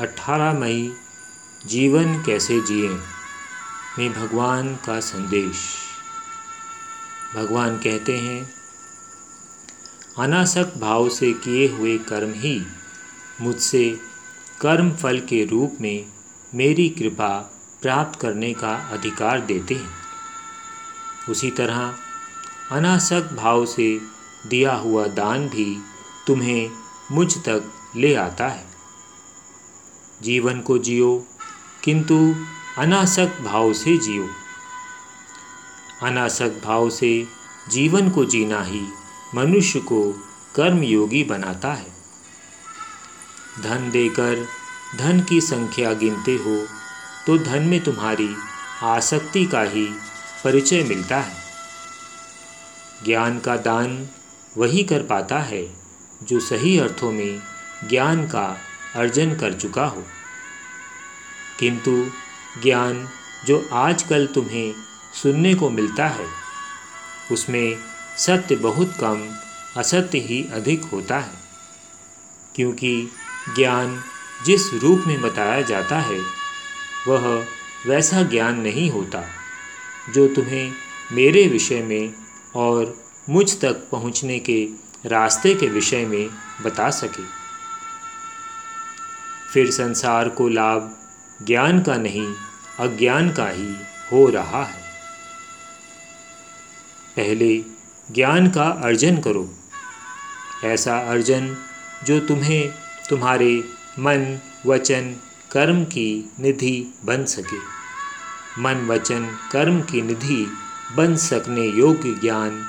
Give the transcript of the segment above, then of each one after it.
18 मई, जीवन कैसे जिए? में भगवान का संदेश। भगवान कहते हैं, अनासक्त भाव से किए हुए कर्म ही मुझसे कर्म फल के रूप में मेरी कृपा प्राप्त करने का अधिकार देते हैं। उसी तरह अनासक्त भाव से दिया हुआ दान भी तुम्हें मुझ तक ले आता है। जीवन को जियो, किंतु अनासक्त भाव से जियो। अनासक्त भाव से जीवन को जीना ही मनुष्य को कर्मयोगी बनाता है। धन देकर धन की संख्या गिनते हो तो धन में तुम्हारी आसक्ति का ही परिचय मिलता है। ज्ञान का दान वही कर पाता है, जो सही अर्थों में ज्ञान का अर्जन कर चुका हो। किंतु ज्ञान जो आजकल तुम्हें सुनने को मिलता है, उसमें सत्य बहुत कम, असत्य ही अधिक होता है। क्योंकि ज्ञान जिस रूप में बताया जाता है, वह वैसा ज्ञान नहीं होता, जो तुम्हें मेरे विषय में और मुझ तक पहुँचने के रास्ते के विषय में बता सके। फिर संसार को लाभ ज्ञान का नहीं, अज्ञान का ही हो रहा है। पहले ज्ञान का अर्जन करो। ऐसा अर्जन जो तुम्हें तुम्हारे मन, वचन, कर्म की निधि बन सके। मन, वचन, कर्म की निधि बन सकने योग्य ज्ञान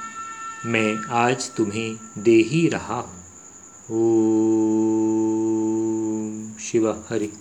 मैं आज तुम्हें दे ही रहा हूँ। शिव हरि।